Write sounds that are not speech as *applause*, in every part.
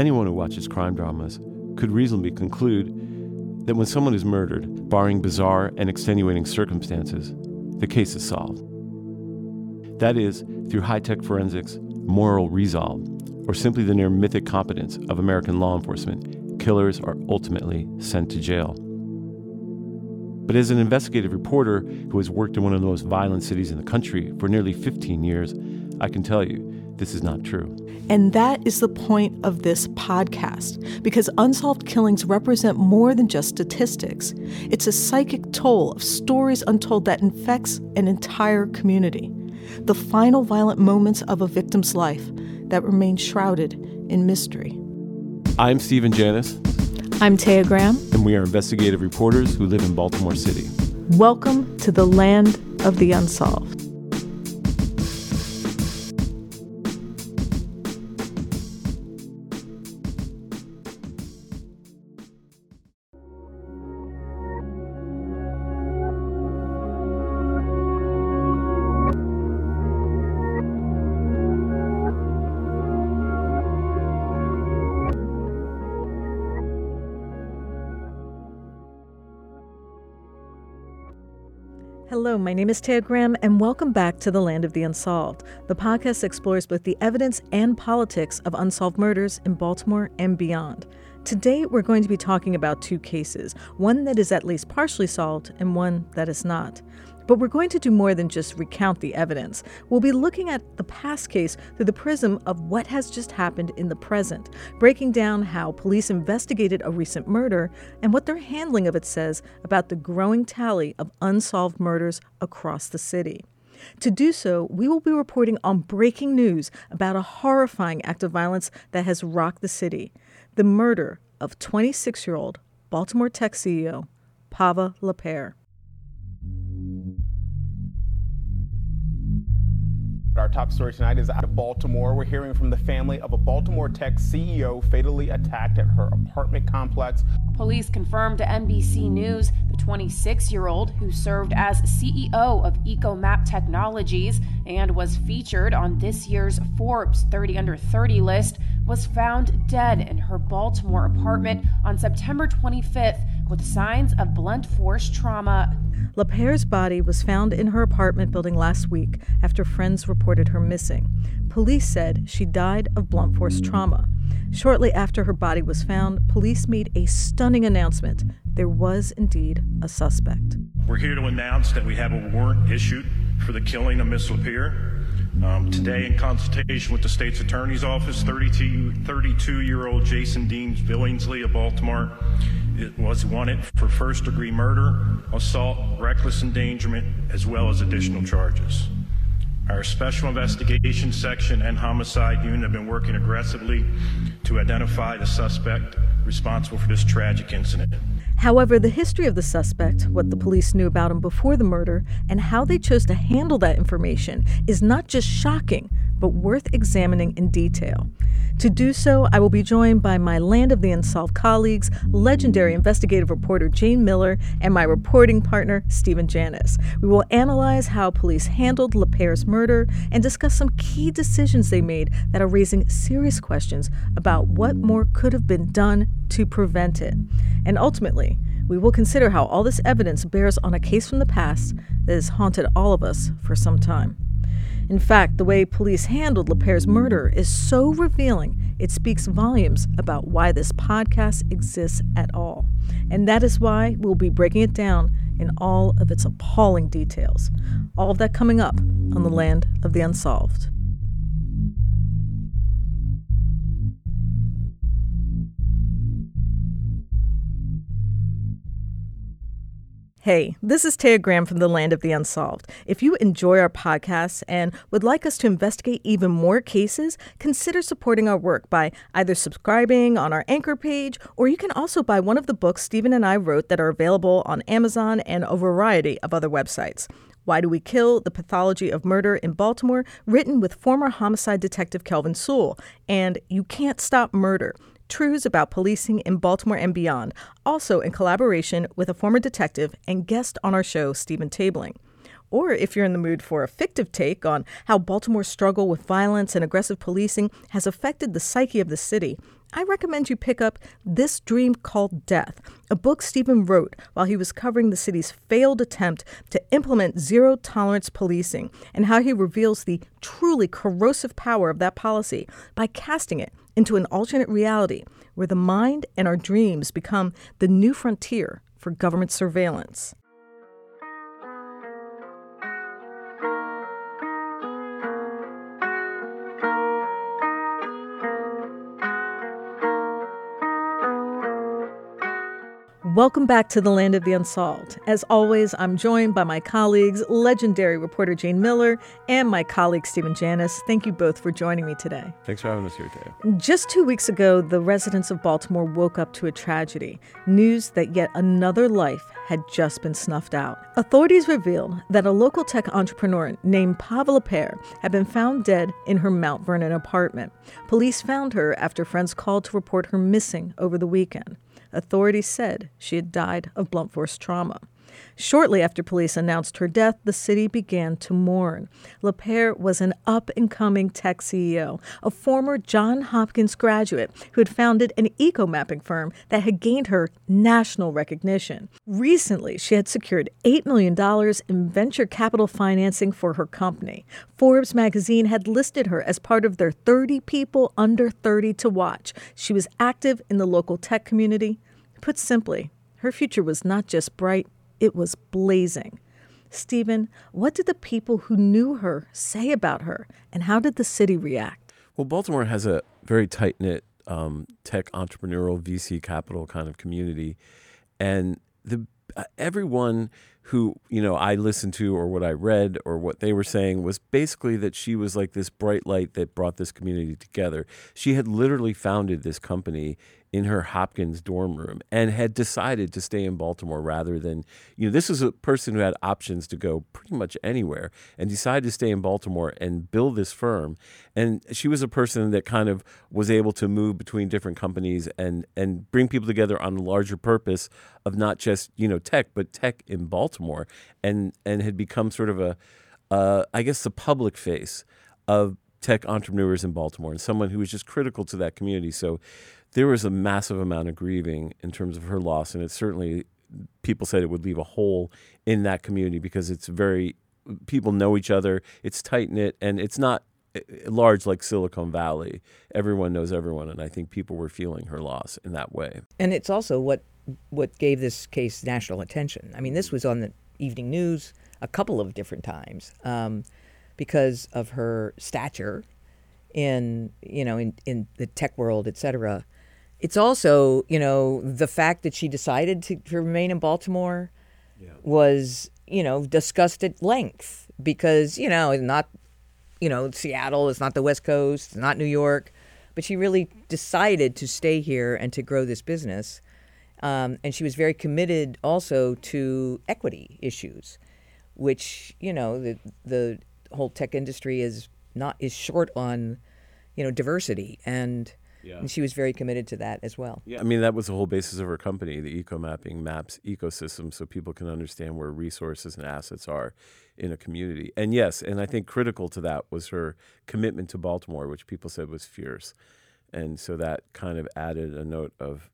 Anyone who watches crime dramas could reasonably conclude that when someone is murdered, barring bizarre and extenuating circumstances, the case is solved. That is, through high tech forensics, moral resolve, or simply the near mythic competence of American law enforcement, killers are ultimately sent to jail. But as an investigative reporter who has worked in one of the most violent cities in the country for nearly 15 years, I can tell you this is not true. And that is the point of this podcast, because unsolved killings represent more than just statistics. It's a psychic toll of stories untold that infects an entire community. The final violent moments of a victim's life that remain shrouded in mystery. I'm Stephen Janis. I'm Taya Graham. And we are investigative reporters who live in Baltimore City. Welcome to the land of the unsolved. Hello, my name is Taya Graham, and welcome back to The Land of the Unsolved. The podcast explores both the evidence and politics of unsolved murders in Baltimore and beyond. Today, we're going to be talking about two cases one that is at least partially solved, and one that is not. But we're going to do more than just recount the evidence. We'll be looking at the past case through the prism of what has just happened in the present, breaking down how police investigated a recent murder and what their handling of it says about the growing tally of unsolved murders across the city. To do so, we will be reporting on breaking news about a horrifying act of violence that has rocked the city the murder of 26 year old Baltimore Tech CEO Pava LaPere. Our top story tonight is out of Baltimore. We're hearing from the family of a Baltimore Tech CEO fatally attacked at her apartment complex. Police confirmed to NBC News the 26 year old, who served as CEO of EcoMap Technologies and was featured on this year's Forbes 30 Under 30 list, was found dead in her Baltimore apartment on September 25th with signs of blunt force trauma. LaPere's body was found in her apartment building last week after friends reported her missing. Police said she died of blunt force trauma. Shortly after her body was found, police made a stunning announcement. There was indeed a suspect. We're here to announce that we have a warrant issued for the killing of Miss LaPere. Um, today, in consultation with the state's attorney's office, 32 year old Jason Deans Billingsley of Baltimore it was wanted for first degree murder, assault, reckless endangerment, as well as additional charges. Our Special Investigation Section and Homicide Unit have been working aggressively to identify the suspect responsible for this tragic incident. However, the history of the suspect, what the police knew about him before the murder, and how they chose to handle that information is not just shocking, but worth examining in detail. To do so, I will be joined by my Land of the Unsolved colleagues, legendary investigative reporter Jayne Miller, and my reporting partner, Stephen Janis. We will analyze how police handled LaPere's murder and discuss some key decisions they made that are raising serious questions about what more could have been done to prevent it. And ultimately, we will consider how all this evidence bears on a case from the past that has haunted all of us for some time. In fact, the way police handled LaPere's murder is so revealing, it speaks volumes about why this podcast exists at all. And that is why we'll be breaking it down in all of its appalling details. All of that coming up on the land of the unsolved. Hey, this is Taya Graham from the Land of the Unsolved. If you enjoy our podcasts and would like us to investigate even more cases, consider supporting our work by either subscribing on our anchor page, or you can also buy one of the books Stephen and I wrote that are available on Amazon and a variety of other websites. Why Do We Kill? The Pathology of Murder in Baltimore, written with former homicide detective Kelvin Sewell, and You Can't Stop Murder Truths About Policing in Baltimore and Beyond, also in collaboration with a former detective and guest on our show, Stephen Tabeling. Or if you're in the mood for a fictive take on how Baltimore's struggle with violence and aggressive policing has affected the psyche of the city, I recommend you pick up This Dream Called Death, a book Stephen wrote while he was covering the city's failed attempt to implement zero tolerance policing and how he reveals the truly corrosive power of that policy by casting it into an alternate reality where the mind and our dreams become the new frontier for government surveillance. Welcome back to the Land of the Unsolved. As always, I'm joined by my colleagues, legendary reporter Jayne Miller and my colleague Stephen Janis. Thank you both for joining me today. Thanks for having us here today. Just two weeks ago, the residents of Baltimore woke up to a tragedy news that yet another life had just been snuffed out. Authorities revealed that a local tech entrepreneur named Paola LaPere had been found dead in her Mount Vernon apartment. Police found her after friends called to report her missing over the weekend. Authorities said she had died of blunt force trauma. Shortly after police announced her death, the city began to mourn. LaPere was an up and coming tech CEO, a former Johns Hopkins graduate who had founded an eco mapping firm that had gained her national recognition. Recently, she had secured $8 million in venture capital financing for her company. Forbes magazine had listed her as part of their 30 people under 30 to watch. She was active in the local tech community. Put simply, her future was not just bright, it was blazing. Stephen, what did the people who knew her say about her, and how did the city react? Well, Baltimore has a very tight knit um, tech entrepreneurial VC capital kind of community, and the uh, everyone who you know I listened to or what I read or what they were saying was basically that she was like this bright light that brought this community together. She had literally founded this company in her Hopkins dorm room and had decided to stay in Baltimore rather than, you know, this was a person who had options to go pretty much anywhere and decided to stay in Baltimore and build this firm. And she was a person that kind of was able to move between different companies and and bring people together on a larger purpose of not just, you know, tech, but tech in Baltimore and and had become sort of a uh, I guess the public face of tech entrepreneurs in Baltimore and someone who was just critical to that community. So there was a massive amount of grieving in terms of her loss, and it certainly people said it would leave a hole in that community because it's very people know each other, it's tight knit, and it's not eh, eh, large like Silicon Valley. Everyone knows everyone, and I think people were feeling her loss in that way. And it's also what what gave this case national attention. I mean, this was on the evening news a couple of different times um, because of her stature in you know in in the tech world, et cetera. It's also, you know, the fact that she decided to, to remain in Baltimore yeah. was, you know, discussed at length because, you know, it's not, you know, Seattle is not the West Coast, it's not New York, but she really decided to stay here and to grow this business. Um, and she was very committed also to equity issues, which, you know, the, the whole tech industry is not, is short on, you know, diversity. And, yeah. And she was very committed to that as well. Yeah, I mean that was the whole basis of her company. The eco mapping maps ecosystem so people can understand where resources and assets are in a community. And yes, and I think critical to that was her commitment to Baltimore, which people said was fierce. And so that kind of added a note of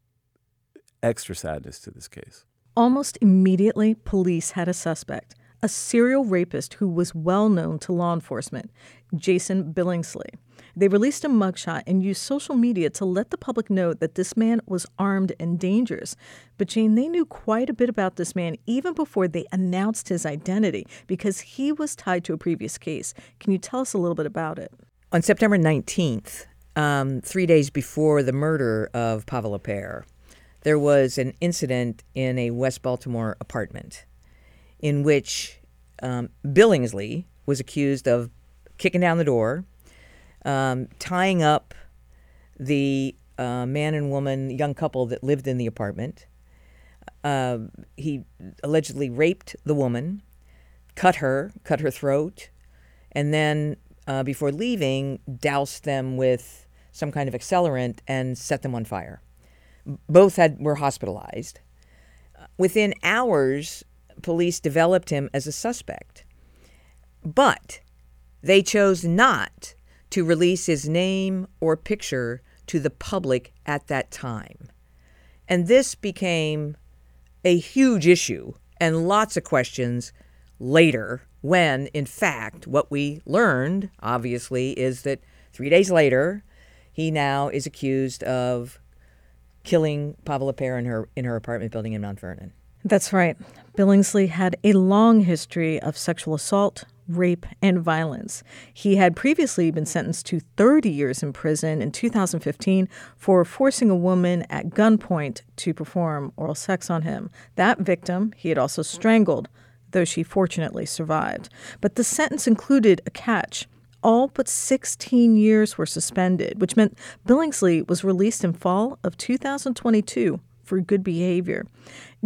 extra sadness to this case. Almost immediately, police had a suspect, a serial rapist who was well known to law enforcement, Jason Billingsley. They released a mugshot and used social media to let the public know that this man was armed and dangerous. But Jayne, they knew quite a bit about this man even before they announced his identity because he was tied to a previous case. Can you tell us a little bit about it? On September 19th, um, three days before the murder of Pavel LaPere, there was an incident in a West Baltimore apartment in which um, Billingsley was accused of kicking down the door, um, tying up the uh, man and woman, young couple that lived in the apartment. Uh, he allegedly raped the woman, cut her, cut her throat, and then uh, before leaving, doused them with some kind of accelerant and set them on fire. Both had were hospitalized. Within hours, police developed him as a suspect. But they chose not to release his name or picture to the public at that time. And this became a huge issue and lots of questions later when, in fact, what we learned, obviously, is that three days later, he now is accused of killing Pava LaPere in her in her apartment building in Mount Vernon. That's right. Billingsley had a long history of sexual assault, rape, and violence. He had previously been sentenced to 30 years in prison in 2015 for forcing a woman at gunpoint to perform oral sex on him. That victim he had also strangled, though she fortunately survived. But the sentence included a catch. All but 16 years were suspended, which meant Billingsley was released in fall of 2022 for good behavior.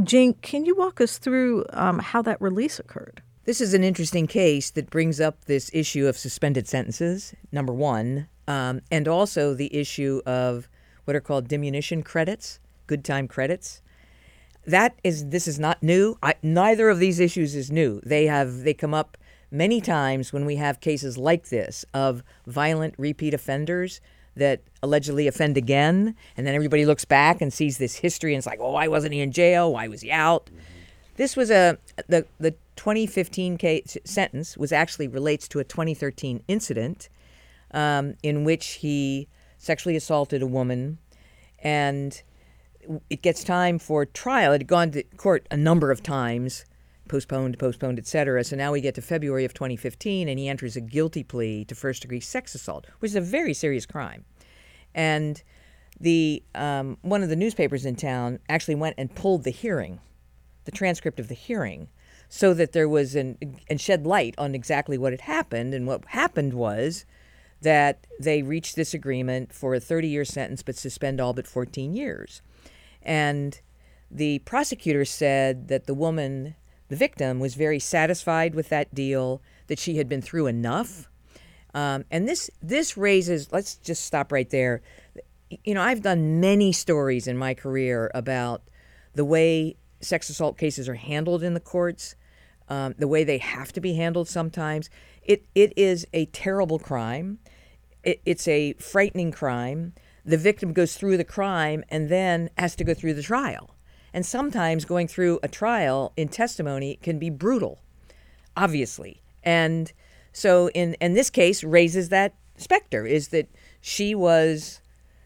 Jayne, can you walk us through um, how that release occurred? This is an interesting case that brings up this issue of suspended sentences, number one, um, and also the issue of what are called diminution credits, good time credits. That is, this is not new. I, neither of these issues is new. They have they come up many times when we have cases like this of violent repeat offenders that allegedly offend again, and then everybody looks back and sees this history and it's like, oh, why wasn't he in jail? Why was he out? This was a the the 2015 case sentence was actually relates to a 2013 incident um, in which he sexually assaulted a woman, and it gets time for trial. It had gone to court a number of times, postponed, postponed, etc. So now we get to February of 2015, and he enters a guilty plea to first degree sex assault, which is a very serious crime. And the um, one of the newspapers in town actually went and pulled the hearing, the transcript of the hearing, so that there was an and shed light on exactly what had happened. And what happened was that they reached this agreement for a 30 year sentence, but suspend all but 14 years. And the prosecutor said that the woman the victim was very satisfied with that deal, that she had been through enough. Um, and this this raises. Let's just stop right there. You know, I've done many stories in my career about the way sex assault cases are handled in the courts, um, the way they have to be handled sometimes. It it is a terrible crime. It, it's a frightening crime. The victim goes through the crime and then has to go through the trial. And sometimes going through a trial in testimony can be brutal, obviously. And so in, in this case raises that specter is that she was,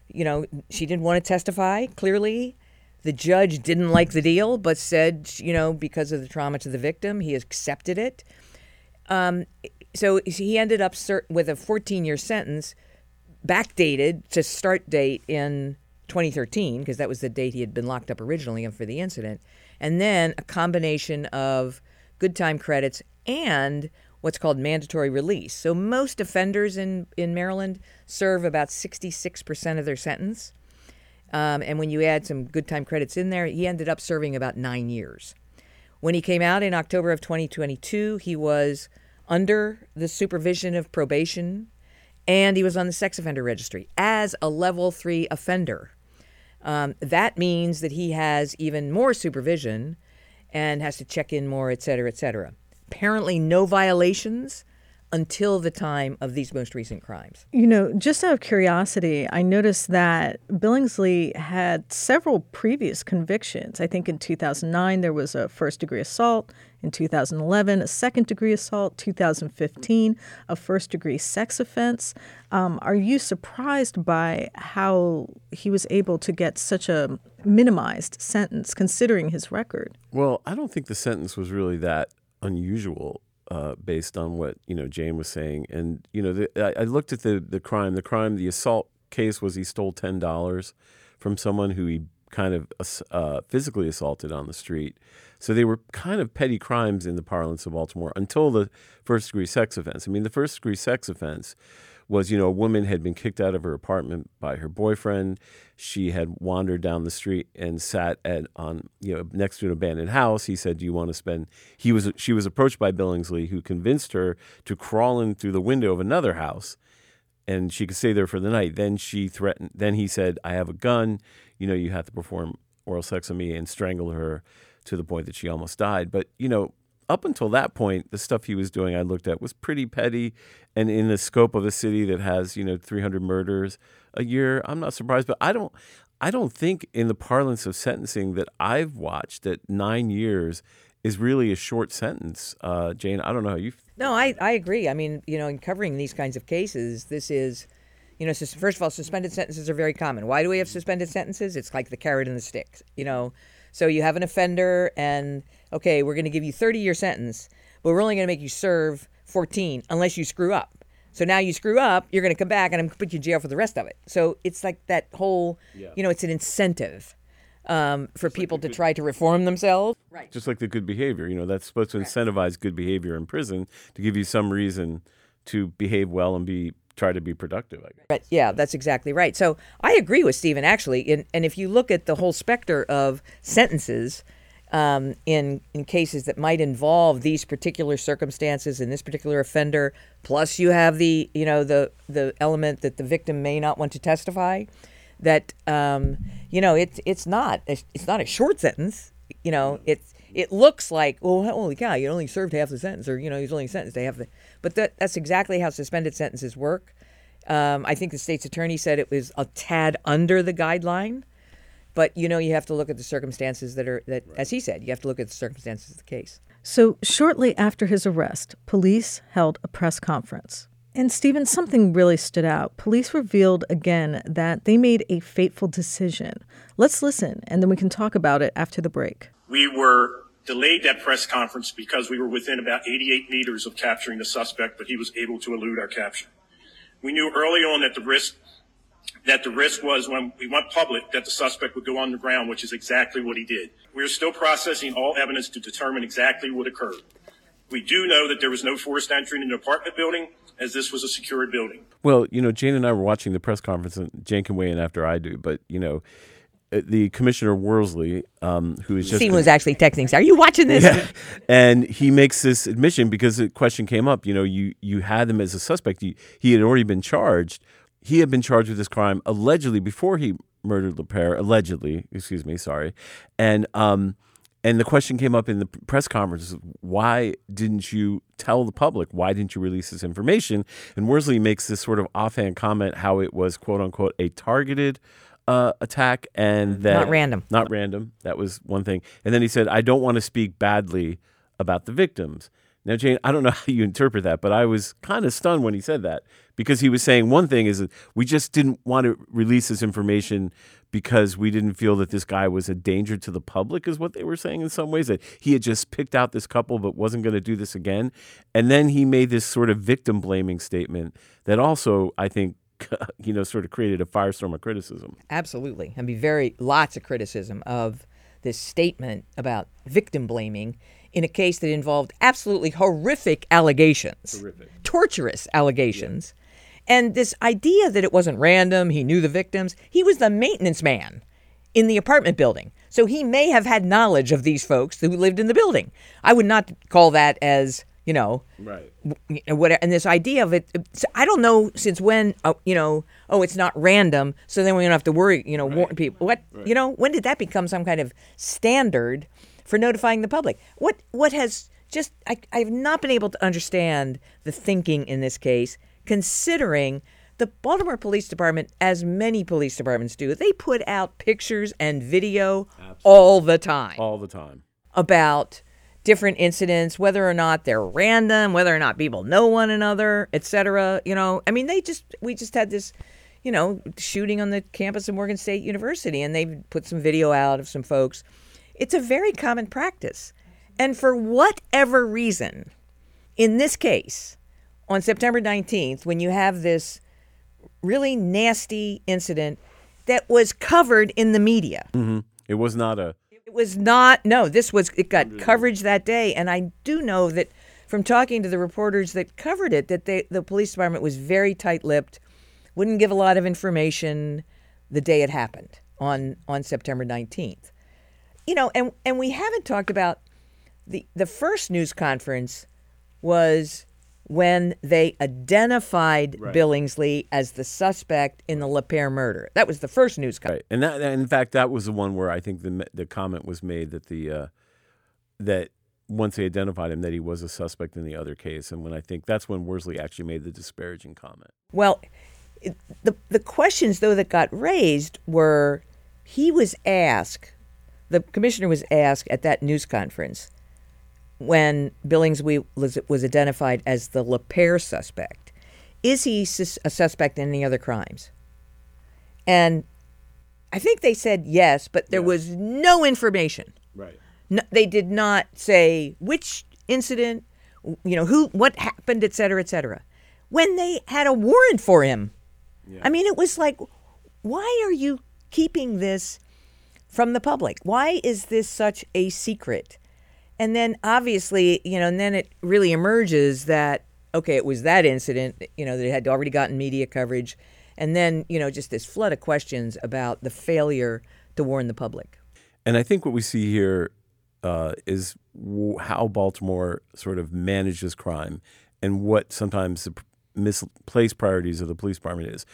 you know, she didn't want to testify clearly. The judge didn't like the deal, but said, you know, because of the trauma to the victim, he accepted it. Um, so he ended up with a 14 year sentence, backdated to start date in 2013, because that was the date he had been locked up originally for the incident, and then a combination of good time credits and what's called mandatory release. So most offenders in, in Maryland serve about 66% of their sentence. Um, and when you add some good time credits in there, he ended up serving about nine years. When he came out in October of 2022, he was under the supervision of probation and he was on the sex offender registry as a level three offender. Um, that means that he has even more supervision and has to check in more, et cetera, et cetera. Apparently, no violations until the time of these most recent crimes. You know, just out of curiosity, I noticed that Billingsley had several previous convictions. I think in 2009 there was a first degree assault, in 2011 a second degree assault, 2015 a first degree sex offense. Um, are you surprised by how he was able to get such a minimized sentence considering his record? Well, I don't think the sentence was really that unusual uh, based on what you know Jayne was saying. And you know, the, I, I, looked at the the crime. The crime, the assault case was he stole ten dollars from someone who he kind of uh, physically assaulted on the street. So they were kind of petty crimes in the parlance of Baltimore until the first degree sex offense. I mean, the first degree sex offense was you know a woman had been kicked out of her apartment by her boyfriend. She had wandered down the street and sat at on you know next to an abandoned house. He said, "Do you want to spend?" He was she was approached by Billingsley, who convinced her to crawl in through the window of another house, and she could stay there for the night. Then she threatened. Then he said, "I have a gun. You know, you have to perform oral sex on me," and strangle her to the point that she almost died. But you know, up until that point, the stuff he was doing I looked at was pretty petty, and in the scope of a city that has you know 300 murders a year, I'm not surprised. But I don't, I don't think in the parlance of sentencing that I've watched that nine years is really a short sentence. Uh, Jayne, I don't know how you. No, I, I agree. I mean, you know, in covering these kinds of cases, this is, you know, first of all, suspended sentences are very common. Why do we have suspended sentences? It's like the carrot and the stick, you know. So you have an offender, and okay, we're going to give you 30 year sentence, but we're only going to make you serve 14 unless you screw up. So now you screw up, you're going to come back, and I'm going to put you in jail for the rest of it. So it's like that whole, you know, it's an incentive um, for people to try to reform themselves. Right. Just like the good behavior, you know, that's supposed to incentivize good behavior in prison to give you some reason to behave well and be try to be productive. I guess. Right. Yeah, that's exactly right. So I agree with Stephen actually. And, and if you look at the whole specter of sentences um, in in cases that might involve these particular circumstances and this particular offender, plus you have the you know the the element that the victim may not want to testify, that um, you know it's it's not a, it's not a short sentence. You know it's it looks like well holy cow you only served half the sentence or you know he's only sentenced to half the but that that's exactly how suspended sentences work. Um, I think the state's attorney said it was a tad under the guideline, but you know you have to look at the circumstances that are that, as he said, you have to look at the circumstances of the case. So, shortly after his arrest, police held a press conference. And Stephen, something really stood out. Police revealed again that they made a fateful decision. Let's listen, and then we can talk about it after the break. We were delayed that press conference because we were within about 88 meters of capturing the suspect, but he was able to elude our capture. We knew early on that the risk that the risk was when we went public that the suspect would go underground, which is exactly what he did. We are still processing all evidence to determine exactly what occurred. We do know that there was no forced entry in the apartment building, as this was a secured building. Well, you know, Jayne and I were watching the press conference, and Jayne can weigh in after I do. But you know, uh, the commissioner Worsley, um, who is just Stephen was actually texting, "Are you watching this?" Yeah. And he makes this admission because the question came up. You know, you you had him as a suspect. He, he had already been charged. He had been charged with this crime allegedly before he murdered LaPere. Allegedly, excuse me, sorry. And um, and the question came up in the press conference: Why didn't you tell the public? Why didn't you release this information? And Worsley makes this sort of offhand comment how it was quote unquote a targeted uh, attack and that Not random. not random. That was one thing. And then he said, I don't want to speak badly about the victims. Now, Jayne, I don't know *laughs* how you interpret that, but I was kind of stunned when he said that because he was saying one thing is we just didn't want to release this information because we didn't feel that this guy was a danger to the public, is what they were saying in some ways, that he had just picked out this couple but wasn't going to do this again. And then he made this sort of victim blaming statement that also, I think, *laughs* you know, sort of created a firestorm of criticism. Absolutely. And be very lots of criticism of this statement about victim blaming in a case that involved absolutely horrific allegations. Horrific. Torturous allegations. And this idea that it wasn't random, he knew the victims, he was the maintenance man in the apartment building. So he may have had knowledge of these folks who lived in the building. I would not call that as, you know, Right. you know, what and this idea of it i don't know since when uh, you know oh it's not random so then we don't have to worry you know warn people what you know when did that become some kind of standard for notifying the public what what has just I, i've not been able to understand the thinking in this case considering the baltimore police department as many police departments do they put out pictures and video all the time All the time. about different incidents, whether or not they're random, whether or not people know one another, etc. You know, I mean, they just we just had this, you know, shooting on the campus of Morgan State University, and they put some video out of some folks. It's a very common practice, and for whatever reason, in this case, on September 19th, when you have this really nasty incident that was covered in the media. mm-hmm. It was not a. Was not. No, this was. It got coverage that day, and I do know that from talking to the reporters that covered it, that they, the police department was very tight-lipped, wouldn't give a lot of information the day it happened on on September nineteenth. You know, and and we haven't talked about the the first news conference was when they identified Billingsley as the suspect in the LaPere murder. That was the first news conference. Right. And that, in fact, that was the one where I think the the comment was made that the uh, that once they identified him that he was a suspect in the other case. And when I think that's when Worsley actually made the disparaging comment. Well, it, the the questions though that got raised were he was asked, the commissioner was asked at that news conference when Billingsley was, was identified as the LaPere suspect, is he sus- a suspect in any other crimes? And I think they said yes, but there was no information. Right. No, they did not say which incident, you know, who, what happened, et cetera, et cetera. When they had a warrant for him, I mean, it was like, why are you keeping this from the public? Why is this such a secret? And then obviously, you know, and then it really emerges that okay, it was that incident, you know, that had already gotten media coverage, and then you know, just this flood of questions about the failure to warn the public. And I think what we see here uh, is w- how Baltimore sort of manages crime and what sometimes the misplaced priorities of the police department is.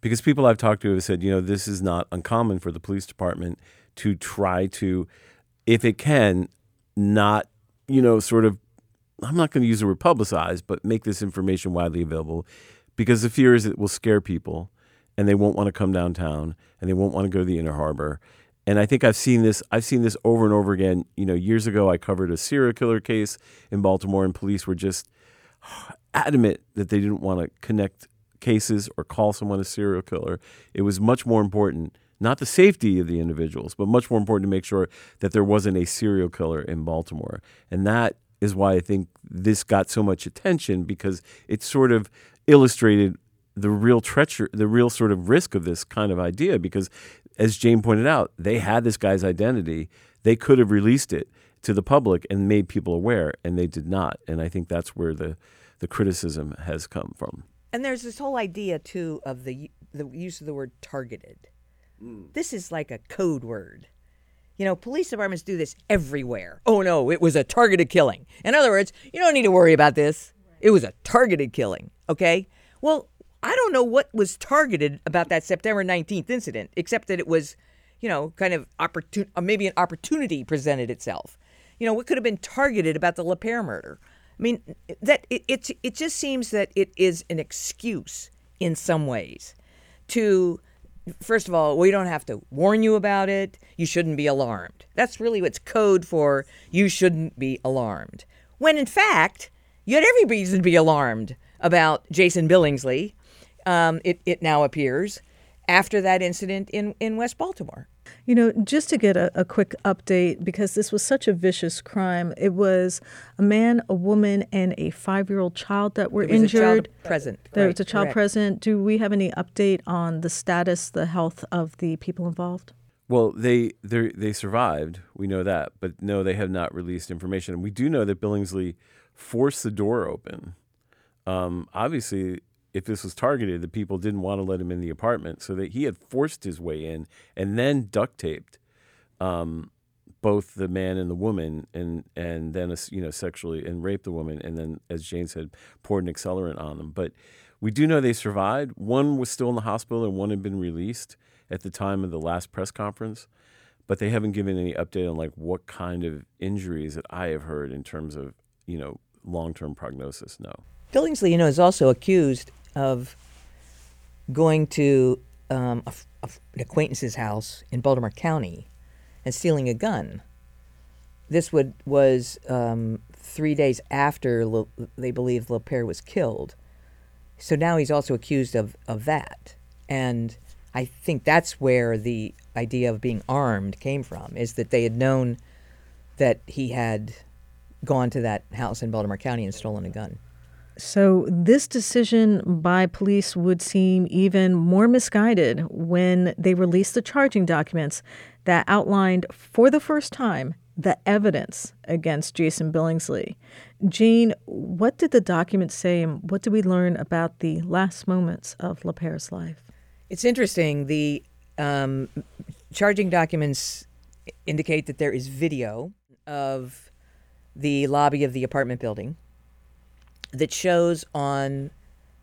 Because people I've talked to have said, you know, this is not uncommon for the police department to try to, if it can, not, you know, sort of, I'm not going to use the word publicize, but make this information widely available because the fear is it will scare people and they won't want to come downtown and they won't want to go to the inner harbor. And I think I've seen this. I've seen this over and over again. You know, years ago, I covered a serial killer case in Baltimore, and police were just adamant that they didn't want to connect cases or call someone a serial killer. It was much more important, not the safety of the individuals, but much more important to make sure that there wasn't a serial killer in Baltimore. And that is why I think this got so much attention because it sort of illustrated the real treachery, the real sort of risk of this kind of idea. Because, as Jayne pointed out, they had this guy's identity. They could have released it to the public and made people aware, and they did not. And I think that's where the the criticism has come from. And there's this whole idea too of the the use of the word targeted. This is like a code word. You know, police departments do this everywhere. Oh no, it was a targeted killing. In other words, you don't need to worry about this. It was a targeted killing. Okay? Well, I don't know what was targeted about that September 19th incident, except that it was, you know, kind of opportun- uh, maybe an opportunity presented itself. You know, what could have been targeted about the LaPere murder? I mean, that it, it it just seems that it is an excuse in some ways to first of all, we don't have to warn you about it. You shouldn't be alarmed. That's really what's code for you shouldn't be alarmed. When in fact, you had every reason to be alarmed about Jason Billingsley. Um, it, it now appears after that incident in, in West Baltimore. You know, just to get a, a quick update, because this was such a vicious crime, it was a man, a woman, and a five year old child that were There was a child injured. present. There right, was a child correct. present. Do we have any update on the status, the health of the people involved? Well, they they they survived. We know that, but no, they have not released information. And we do know that Billingsley forced the door open. Um, obviously, if this was targeted, the people didn't want to let him in the apartment, so that he had forced his way in and then duct taped um, both the man and the woman, and and then you know sexually and raped the woman, and then, as Jayne said, poured an accelerant on them. But we do know they survived. One was still in the hospital, and one had been released at the time of the last press conference. But they haven't given any update on like what kind of injuries that I have heard in terms of you know long term prognosis. No. Billingsley, you know, is also accused of going to um, a a an acquaintance's house in Baltimore County and stealing a gun. This would was um, three days after Le, they believe LaPere was killed. So now he's also accused of, of that. And I think that's where the idea of being armed came from, is that they had known that he had gone to that house in Baltimore County and stolen a gun. So, this decision by police would seem even more misguided when they released the charging documents that outlined for the first time the evidence against Jason Billingsley. Jayne, what did the documents say and what did we learn about the last moments of LaPere's life? It's interesting. The um, charging documents indicate that there is video of the lobby of the apartment building that shows on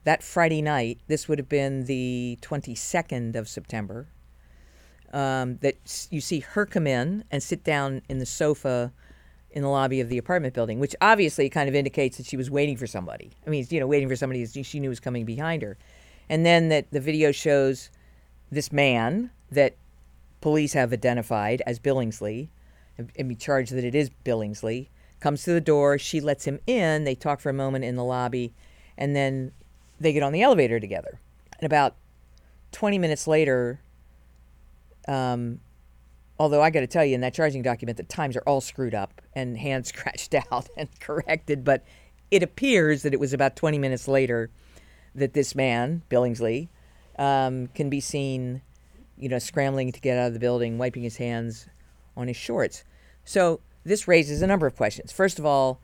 that Friday night, this would have been the 22nd of September, um, that you see her come in and sit down in the sofa in the lobby of the apartment building, which obviously kind of indicates that she was waiting for somebody. I mean, you know, waiting for somebody she knew was coming behind her. And then that the video shows this man that police have identified as Billingsley and be charged that it is Billingsley comes to the door. She lets him in. They talk for a moment in the lobby, and then they get on the elevator together. And about 20 minutes later, um, although I got to tell you, in that charging document, the times are all screwed up and hand *laughs* scratched out and corrected. But it appears that it was about 20 minutes later that this man, Billingsley, um, can be seen, you know, scrambling to get out of the building, wiping his hands on his shorts. So this raises a number of questions. First of all,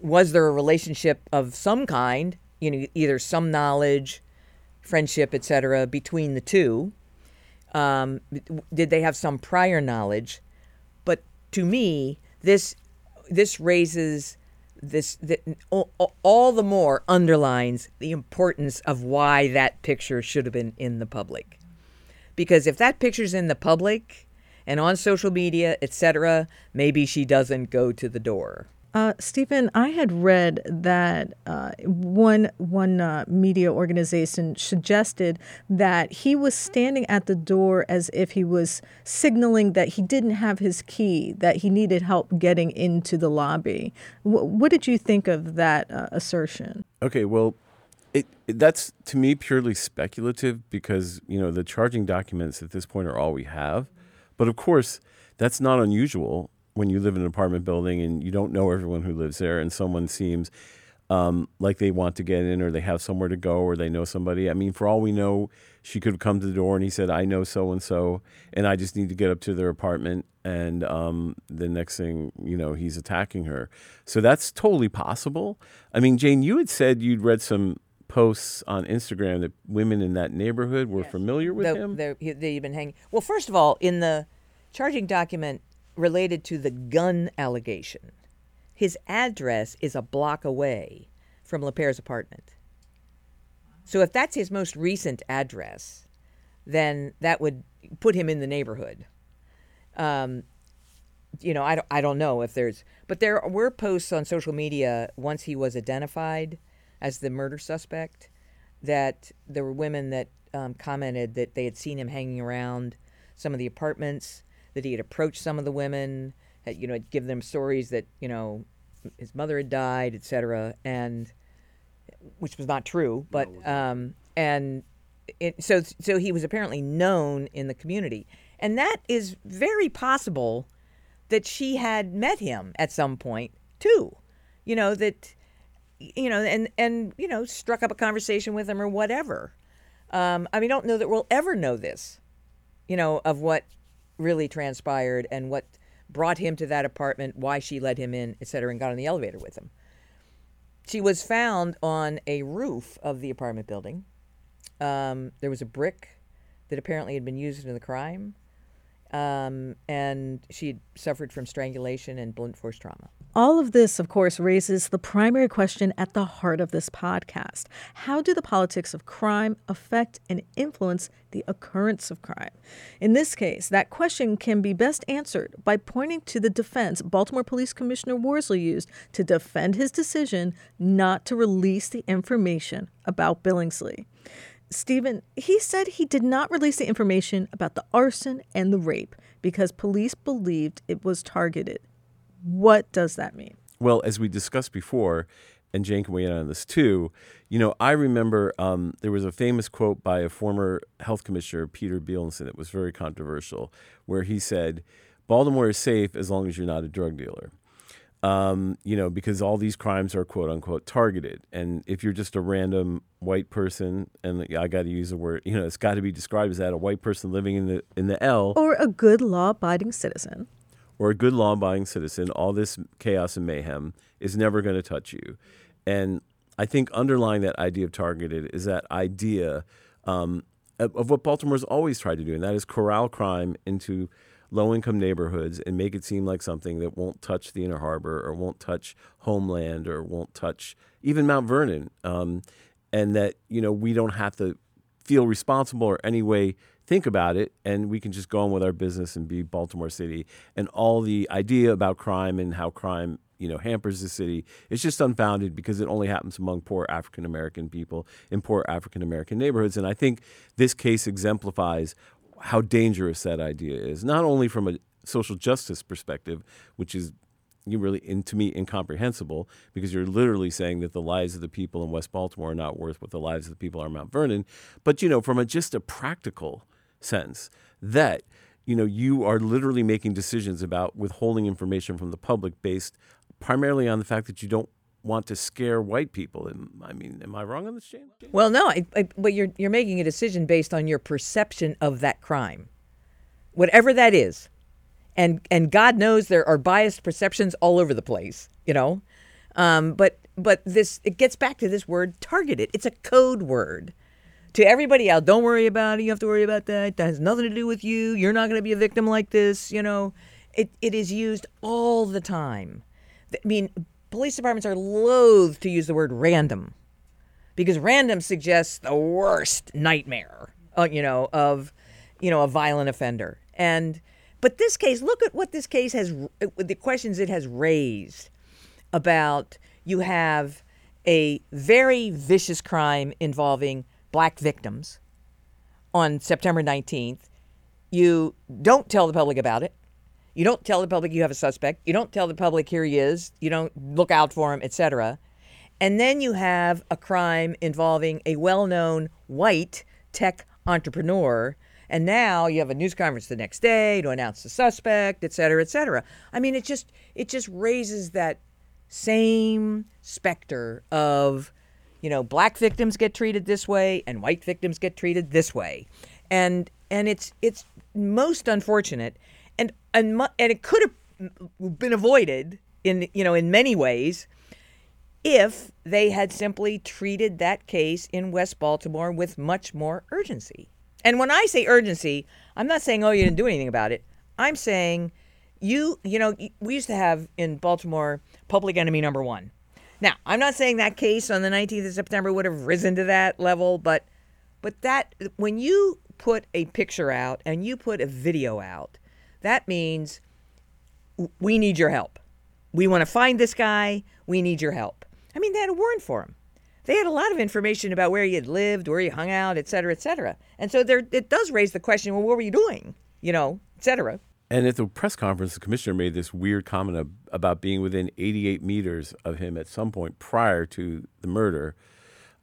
was there a relationship of some kind, you know, either some knowledge, friendship, etc., between the two? Um, did they have some prior knowledge? But to me, this this raises this the, all, all the more underlines the importance of why that picture should have been in the public. Because if that picture's in the public and on social media, etc., maybe she doesn't go to the door. Uh, Stephen, I had read that uh, one one uh, media organization suggested that he was standing at the door as if he was signaling that he didn't have his key, that he needed help getting into the lobby. W- what did you think of that uh, assertion? Okay, well, it, it, that's to me purely speculative because you know the charging documents at this point are all we have, but of course that's not unusual when you live in an apartment building and you don't know everyone who lives there, and someone seems um, like they want to get in or they have somewhere to go or they know somebody. I mean, for all we know, she could have come to the door and he said, I know so and so, and I just need to get up to their apartment. And um, the next thing, you know, he's attacking her. So that's totally possible. I mean, Jayne, you had said you'd read some posts on Instagram that women in that neighborhood were yes. familiar with the, him. They've been hanging. Well, first of all, in the charging document, related to the gun allegation. His address is a block away from LaPere's apartment. So if that's his most recent address, then that would put him in the neighborhood. Um, you know, I don't, I don't know if there's, but there were posts on social media once he was identified as the murder suspect that there were women that um, commented that they had seen him hanging around some of the apartments that he had approached some of the women, had, you know, had given them stories that you know his mother had died, etc., and which was not true, but um, and it, so so he was apparently known in the community, and that is very possible that she had met him at some point too, you know that you know and and you know struck up a conversation with him or whatever. Um, I mean, I don't know that we'll ever know this, you know, of what really transpired and what brought him to that apartment, why she let him in, etc., and got on the elevator with him. She was found on a roof of the apartment building. Um, there was a brick that apparently had been used in the crime, um, and she had suffered from strangulation and blunt force trauma. All of this, of course, raises the primary question at the heart of this podcast How do the politics of crime affect and influence the occurrence of crime? In this case, that question can be best answered by pointing to the defense Baltimore Police Commissioner Worsley used to defend his decision not to release the information about Billingsley. Stephen, he said he did not release the information about the arson and the rape because police believed it was targeted. What does that mean? Well, as we discussed before, and Jayne can weigh in on this too, you know, I remember um, there was a famous quote by a former health commissioner, Peter Beilenson, that was very controversial, where he said, Baltimore is safe as long as you're not a drug dealer. Um, you know, because all these crimes are quote unquote targeted. And if you're just a random white person, and I got to use the word, you know, it's got to be described as that a white person living in the in the L, or a good law-abiding citizen, or a good law abiding citizen, all this chaos and mayhem is never going to touch you. And I think underlying that idea of targeted is that idea um, of, what Baltimore's always tried to do, and that is corral crime into low income neighborhoods and make it seem like something that won't touch the Inner Harbor or won't touch Homeland or won't touch even Mount Vernon. Um, and that, you know, we don't have to feel responsible or any way think about it and we can just go on with our business and be Baltimore City. And all the idea about crime and how crime you know hampers the city it's just unfounded because it only happens among poor African American people in poor African American neighborhoods. And I think this case exemplifies how dangerous that idea is, not only from a social justice perspective, which is you really in, to me incomprehensible because you're literally saying that the lives of the people in West Baltimore are not worth what the lives of the people are in Mount Vernon, but you know from a just a practical sense that you know you are literally making decisions about withholding information from the public based primarily on the fact that you don't want to scare white people. And I mean, am I wrong on this, Jayne? Well, no, I, I, but you're you're making a decision based on your perception of that crime, whatever that is, and and God knows there are biased perceptions all over the place, you know. Um, but but this it gets back to this word targeted. It's a code word to everybody out. Don't worry about it. You have to worry about that. That has nothing to do with you. You're not going to be a victim like this. You know, it it is used all the time. I mean, police departments are loath to use the word random because random suggests the worst nightmare, uh, you know, of, you know, a violent offender. And, but this case, look at what this case has, the questions it has raised about you have a very vicious crime involving black victims on September 19th. You don't tell the public about it. You don't tell the public you have a suspect. You don't tell the public here he is. You don't look out for him, etc. And then you have a crime involving a well-known white tech entrepreneur. And now you have a news conference the next day to announce the suspect, et cetera, et cetera. I mean, it just it just raises that same specter of, you know, black victims get treated this way and white victims get treated this way, and and it's it's most unfortunate and and and it could have been avoided in you know in many ways if they had simply treated that case in West Baltimore with much more urgency. And when I say urgency, I'm not saying oh you didn't do anything about it. I'm saying you you know we used to have in Baltimore public enemy number 1. Now, I'm not saying that case on the 19th of September would have risen to that level, but but that when you put a picture out and you put a video out that means we need your help. We want to find this guy. We need your help. I mean, they had a warrant for him. They had a lot of information about where he had lived, where he hung out, et cetera, et cetera. And so there, it does raise the question well, what were you doing? You know, et cetera. And at the press conference, the commissioner made this weird comment about being within 88 meters of him at some point prior to the murder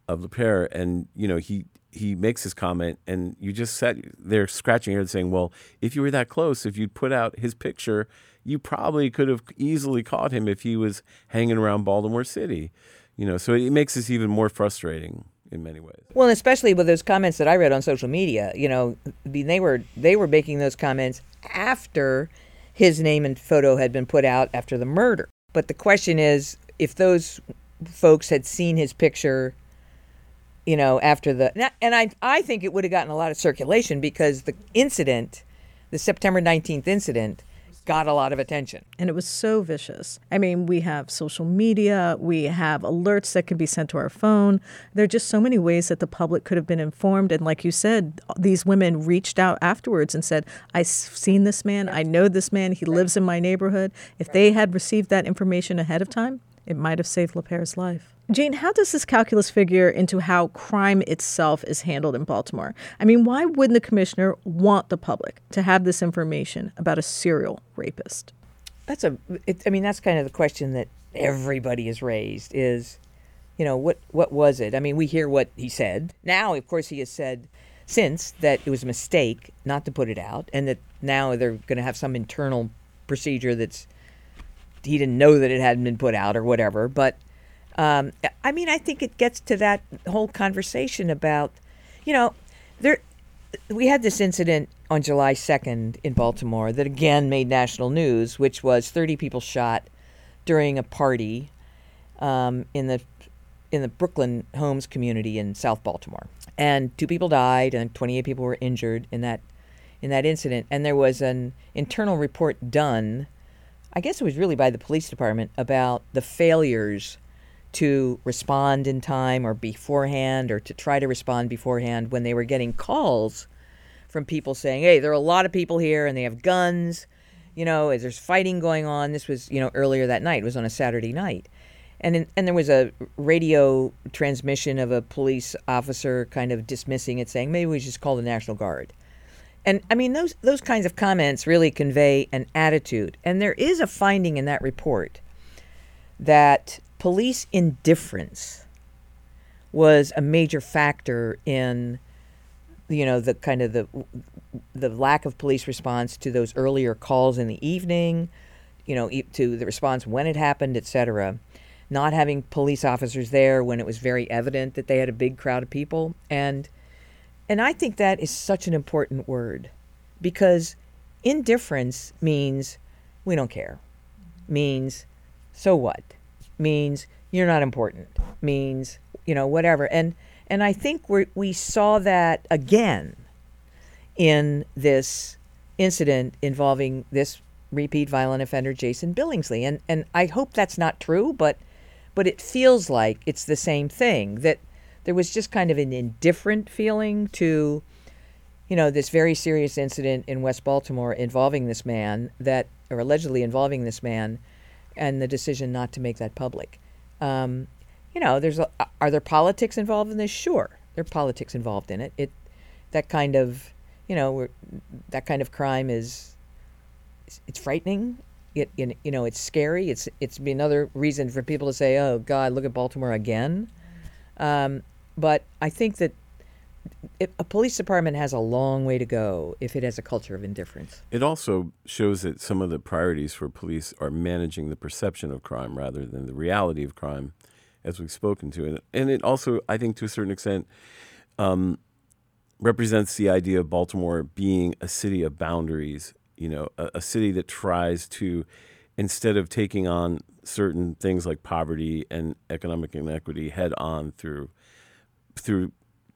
of LaPere. And, you know, he he makes his comment, and you just sat there scratching your head saying, Well, if you were that close, if you'd put out his picture, you probably could have easily caught him if he was hanging around Baltimore City. You know, so it makes this even more frustrating in many ways. Well, especially with those comments that I read on social media, you know, they were they were making those comments after his name and photo had been put out after the murder. But the question is, if those folks had seen his picture you know, after the and I I think it would have gotten a lot of circulation because the incident, the September 19th incident got a lot of attention. And it was so vicious. I mean, we have social media, we have alerts that can be sent to our phone. There are just so many ways that the public could have been informed. And like you said, these women reached out afterwards and said, I've seen this man, I know this man, he lives in my neighborhood. If they had received that information ahead of time, it might have saved LaPere's life. Jayne, how does this calculus figure into how crime itself is handled in Baltimore? I mean, why wouldn't the commissioner want the public to have this information about a serial rapist? That's a. It, I mean, that's kind of the question that everybody has raised: is, you know, what what was it? I mean, we hear what he said. Now, of course, he has said since that it was a mistake not to put it out, and that now they're going to have some internal procedure that's he didn't know that it hadn't been put out or whatever, but um, I mean, I think it gets to that whole conversation about, you know, there. We had this incident on July 2nd in Baltimore that again made national news, which was 30 people shot during a party um, in the in the Brooklyn Homes community in South Baltimore, and two people died and 28 people were injured in that in that incident. And there was an internal report done, I guess it was really by the police department, about the failures to respond in time or beforehand or to try to respond beforehand when they were getting calls from people saying, "Hey, there are a lot of people here, and they have guns." You know, there's fighting going on. This was, you know, earlier that night. It was on a Saturday night, and in, and there was a radio transmission of a police officer kind of dismissing it, saying maybe we should just call the National Guard. And I mean, those those kinds of comments really convey an attitude. And there is a finding in that report that police indifference was a major factor in you know the kind of the the lack of police response to those earlier calls in the evening you know to the response when it happened etc not having police officers there when it was very evident that they had a big crowd of people. And and I think that is such an important word because indifference means we don't care means so what means you're not important means you know whatever. And and I think we we saw that again in this incident involving this repeat violent offender Jason Billingsley. And and I hope that's not true but but it feels like it's the same thing that there was just kind of an indifferent feeling to you know this very serious incident in West Baltimore involving this man that or allegedly involving this man and the decision not to make that public um, you know, there's a, are there politics involved in this? Sure, there are politics involved in it. It that kind of you know that kind of crime is it's frightening. It, you know it's scary. It's it's another reason for people to say, "Oh God, look at Baltimore again." Um, but I think that a police department has a long way to go if it has a culture of indifference. It also shows that some of the priorities for police are managing the perception of crime rather than the reality of crime as we've spoken to. And, and it also, I think, to a certain extent, um, represents the idea of Baltimore being a city of boundaries, you know, a, a city that tries to, instead of taking on certain things like poverty and economic inequity head on through through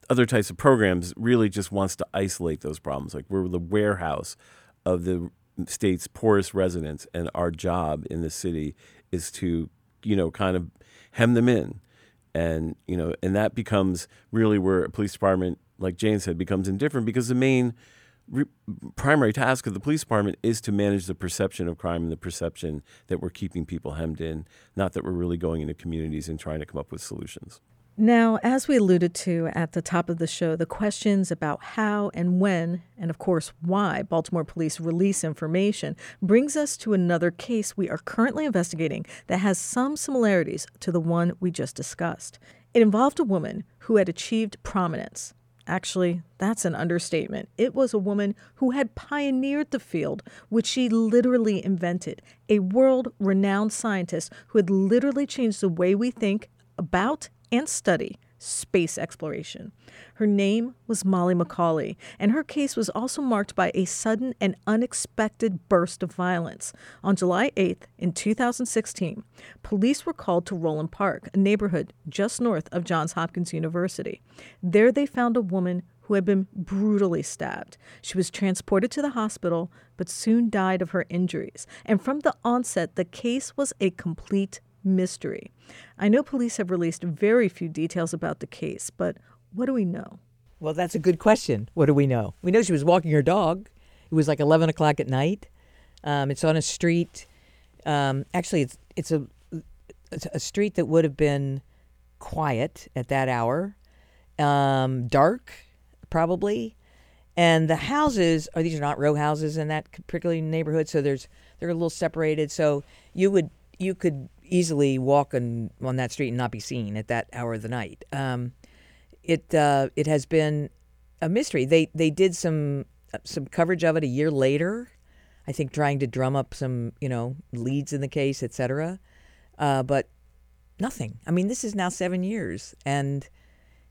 other types of programs really just wants to isolate those problems like we're the warehouse of the state's poorest residents and our job in the city is to you know kind of hem them in. And, you know, and that becomes really where a police department, like Jayne said, becomes indifferent because the main re- primary task of the police department is to manage the perception of crime and the perception that we're keeping people hemmed in, not that we're really going into communities and trying to come up with solutions. Now, as we alluded to at the top of the show, the questions about how and when, and of course why, Baltimore police release information brings us to another case we are currently investigating that has some similarities to the one we just discussed. It involved a woman who had achieved prominence. Actually, that's an understatement. It was a woman who had pioneered the field, which she literally invented, a world renowned scientist who had literally changed the way we think about and study space exploration. Her name was Molly Macauley, and her case was also marked by a sudden and unexpected burst of violence. On July 8th, in 2016, police were called to Roland Park, a neighborhood just north of Johns Hopkins University. There they found a woman who had been brutally stabbed. She was transported to the hospital, but soon died of her injuries. And from the onset, the case was a complete mystery. I know police have released very few details about the case, but what do we know? Well, that's a good question. What do we know? We know she was walking her dog. It was like 11 o'clock at night. Um, it's on a street. Um, actually, it's it's a it's a street that would have been quiet at that hour, um, dark probably, and the houses are these are not row houses in that particular neighborhood, so there's they're a little separated. So you would you could easily walk on, on that street and not be seen at that hour of the night. Um, it uh, it has been a mystery. They they did some some coverage of it a year later, I think, trying to drum up some you know leads in the case, etc. Uh, but nothing. I mean, this is now seven years, and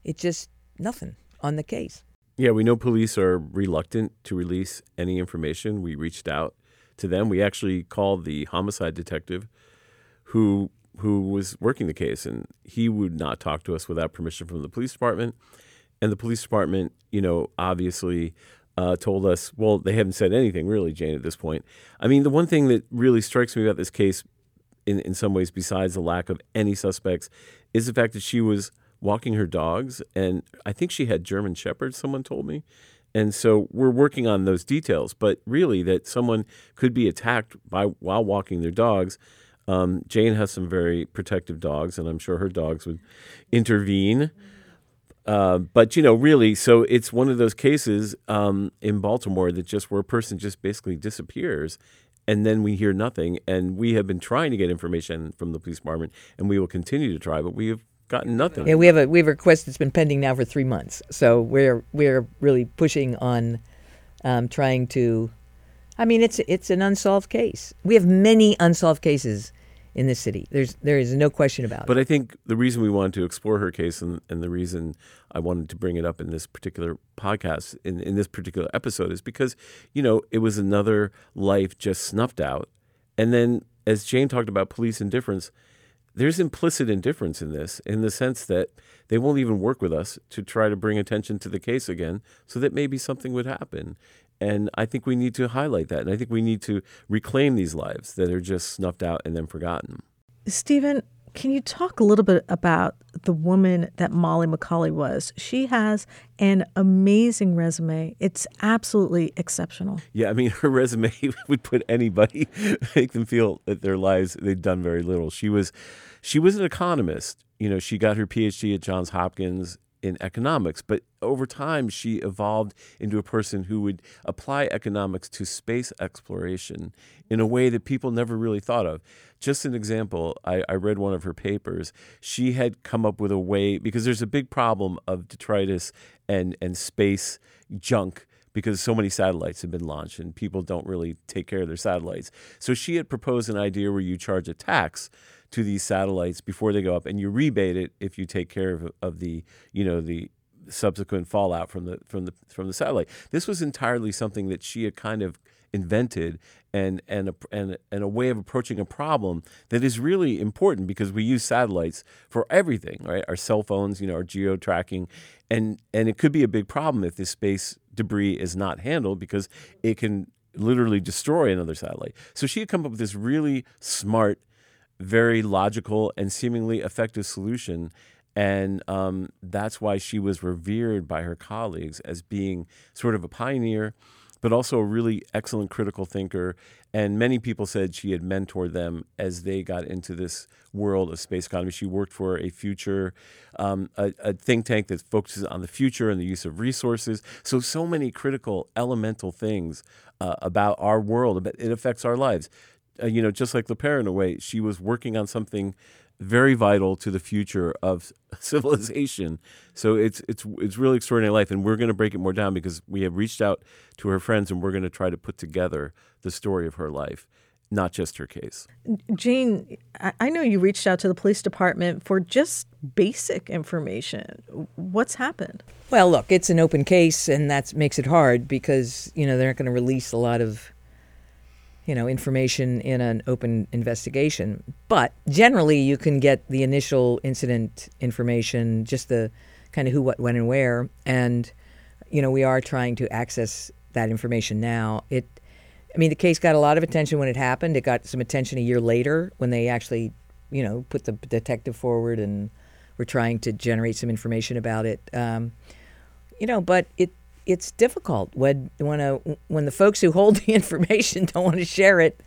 it just nothing on the case. Yeah, we know police are reluctant to release any information. We reached out to them. We actually called the homicide detective who who was working the case, and he would not talk to us without permission from the police department. And the police department, you know, obviously uh, told us, well, they haven't said anything really, Jayne, at this point. I mean, the one thing that really strikes me about this case, in in some ways, besides the lack of any suspects, is the fact that she was walking her dogs, and I think she had German shepherds. Someone told me, And so we're working on those details, but really that someone could be attacked by while walking their dogs. Um, Jayne has some very protective dogs, and I'm sure her dogs would intervene. Uh, but you know, really, so it's one of those cases um, in Baltimore that just where a person just basically disappears, and then we hear nothing. And we have been trying to get information from the police department, and we will continue to try, but we have gotten nothing. Yeah, we have a we have a request that's been pending now for three months. So we're we're really pushing on um, trying to. I mean, it's it's an unsolved case. We have many unsolved cases in this city. There's there is no question about But it. But I think the reason we wanted to explore her case and, and the reason I wanted to bring it up in this particular podcast, in, in this particular episode, is because, you know, it was another life just snuffed out. And then, as Jayne talked about police indifference, there's implicit indifference in this, in the sense that they won't even work with us to try to bring attention to the case again so that maybe something would happen. And I think we need to highlight that. And I think we need to reclaim these lives that are just snuffed out and then forgotten. Stephen, can you talk a little bit about the woman that Molly Macauley was? She has an amazing resume. It's absolutely exceptional. Yeah, I mean, *laughs* her resume would put anybody, *laughs* make them feel that their lives they'd done very little. She was, she was an economist. You know, she got her PhD at Johns Hopkins in economics, but over time she evolved into a person who would apply economics to space exploration in a way that people never really thought of. Just an example, I, I read one of her papers. She had come up with a way because there's a big problem of detritus and and space junk because so many satellites have been launched and people don't really take care of their satellites. So she had proposed an idea where you charge a tax to these satellites before they go up and you rebate it if you take care of, of the, you know, the subsequent fallout from the from the from the satellite. This was entirely something that she had kind of invented and and a, and and a way of approaching a problem that is really important because we use satellites for everything, right? Our cell phones, you know, our geo tracking, and and it could be a big problem if this space debris is not handled because it can literally destroy another satellite. So she had come up with this really smart, very logical, and seemingly effective solution. And um, that's why she was revered by her colleagues as being sort of a pioneer, but also a really excellent critical thinker. And many people said she had mentored them as they got into this world of space economy. She worked for a future, um, a, a think tank that focuses on the future and the use of resources. So, so many critical, elemental things uh, about our world. It affects our lives. Uh, you know, just like LaPere in a way, she was working on something very vital to the future of *laughs* civilization. So it's it's it's really extraordinary life, and we're going to break it more down because we have reached out to her friends, and we're going to try to put together the story of her life, not just her case. Jayne, I I know you reached out to the police department for just basic information. What's happened? Well, look, it's an open case, and that makes it hard because you know they're not going to release a lot of you know information in an open investigation. But generally, you can get the initial incident information, just the kind of who, what, when, and where, and you know we are trying to access that information now. It, I mean, the case got a lot of attention when it happened. It got some attention a year later when they actually, you know, put the detective forward and were trying to generate some information about it. Um, you know, but it it's difficult when when a when the folks who hold *laughs* the information don't want to share it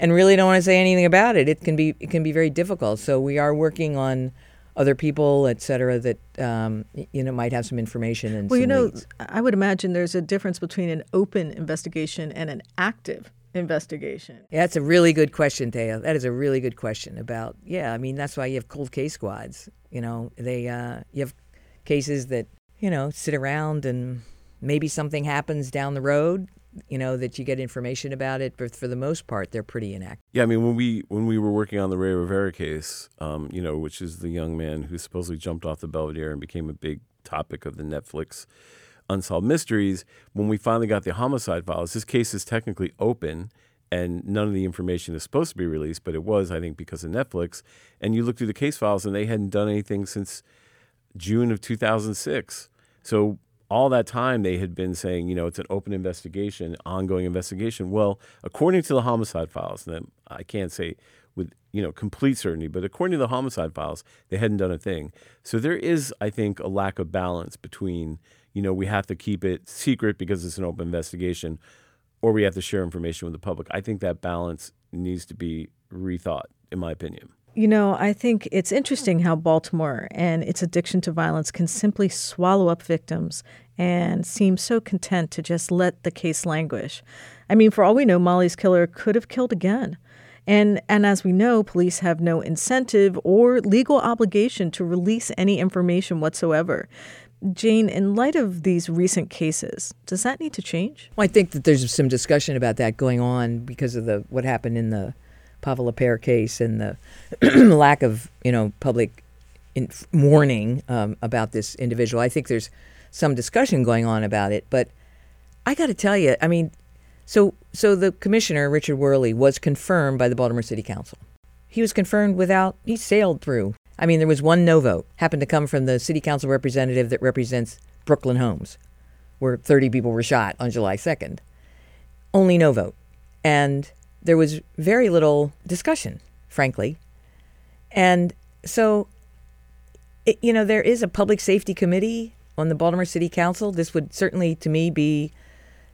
and really don't want to say anything about it. It can be it can be very difficult. So we are working on other people, et cetera, that um, you know might have some information and Well, you know, leads. I would imagine there's a difference between an open investigation and an active investigation. Yeah, that's a really good question, Taya. That is a really good question about. Yeah, I mean that's why you have cold case squads. You know, they uh, you have cases that you know sit around and maybe something happens down the road. You know that you get information about it, but for the most part, they're pretty inactive. Yeah, I mean when we when we were working on the Ray Rivera case, um, you know, which is the young man who supposedly jumped off the Belvedere and became a big topic of the Netflix unsolved mysteries. When we finally got the homicide files, this case is technically open, and none of the information is supposed to be released, but it was, I think, because of Netflix. And you look through the case files, and they hadn't done anything since June of 2006. So all that time they had been saying, you know, it's an open investigation, ongoing investigation. Well, according to the homicide files, and I can't say with you know complete certainty, but according to the homicide files, they hadn't done a thing. So there is, I think, a lack of balance between you know, we have to keep it secret because it's an open investigation, or we have to share information with the public. I think that balance needs to be rethought, in my opinion. You know, I think it's interesting how Baltimore and its addiction to violence can simply swallow up victims and seem so content to just let the case languish. I mean, for all we know, Molly's killer could have killed again. And, and as we know, police have no incentive or legal obligation to release any information whatsoever. Jayne, in light of these recent cases, does that need to change? Well, I think that there's some discussion about that going on because of the what happened in the Pava LaPere case and the *clears throat* lack of you know public in- warning um, about this individual. I think there's some discussion going on about it, but I got to tell you, I mean, so so the commissioner Richard Worley was confirmed by the Baltimore City Council. He was confirmed without he sailed through. I mean, there was one no vote. Happened to come from the city council representative that represents Brooklyn Homes, where 30 people were shot on July 2nd. Only no vote. And there was very little discussion, frankly. And so, it, you know, there is a public safety committee on the Baltimore City Council. This would certainly, to me, be,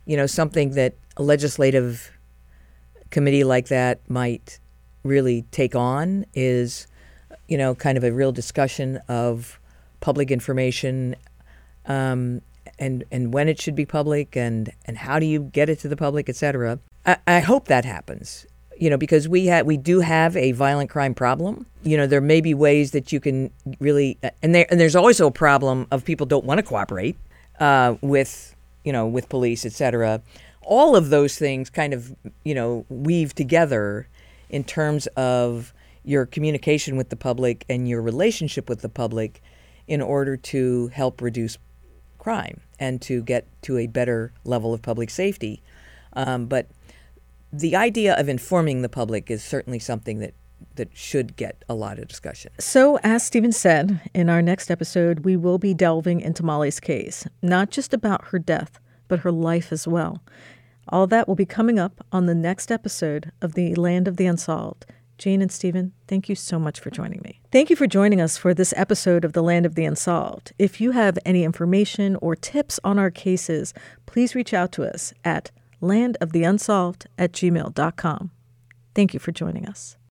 you know, something that a legislative committee like that might really take on is, you know, kind of a real discussion of public information um, and and when it should be public and and how do you get it to the public, et cetera. I, I hope that happens. You know, because we have we do have a violent crime problem. You know, there may be ways that you can really, and there and there's also a problem of people don't want to cooperate uh, with you know with police, et cetera. All of those things kind of you know weave together in terms of your communication with the public and your relationship with the public in order to help reduce crime and to get to a better level of public safety. Um, but the idea of informing the public is certainly something that that should get a lot of discussion. So, as Stephen said, in our next episode, we will be delving into Molly's case, not just about her death, but her life as well. All that will be coming up on the next episode of The Land of the Unsolved. Jayne and Stephen, thank you so much for joining me. Thank you for joining us for this episode of The Land of the Unsolved. If you have any information or tips on our cases, please reach out to us at landoftheunsolved at gmail.com. Thank you for joining us.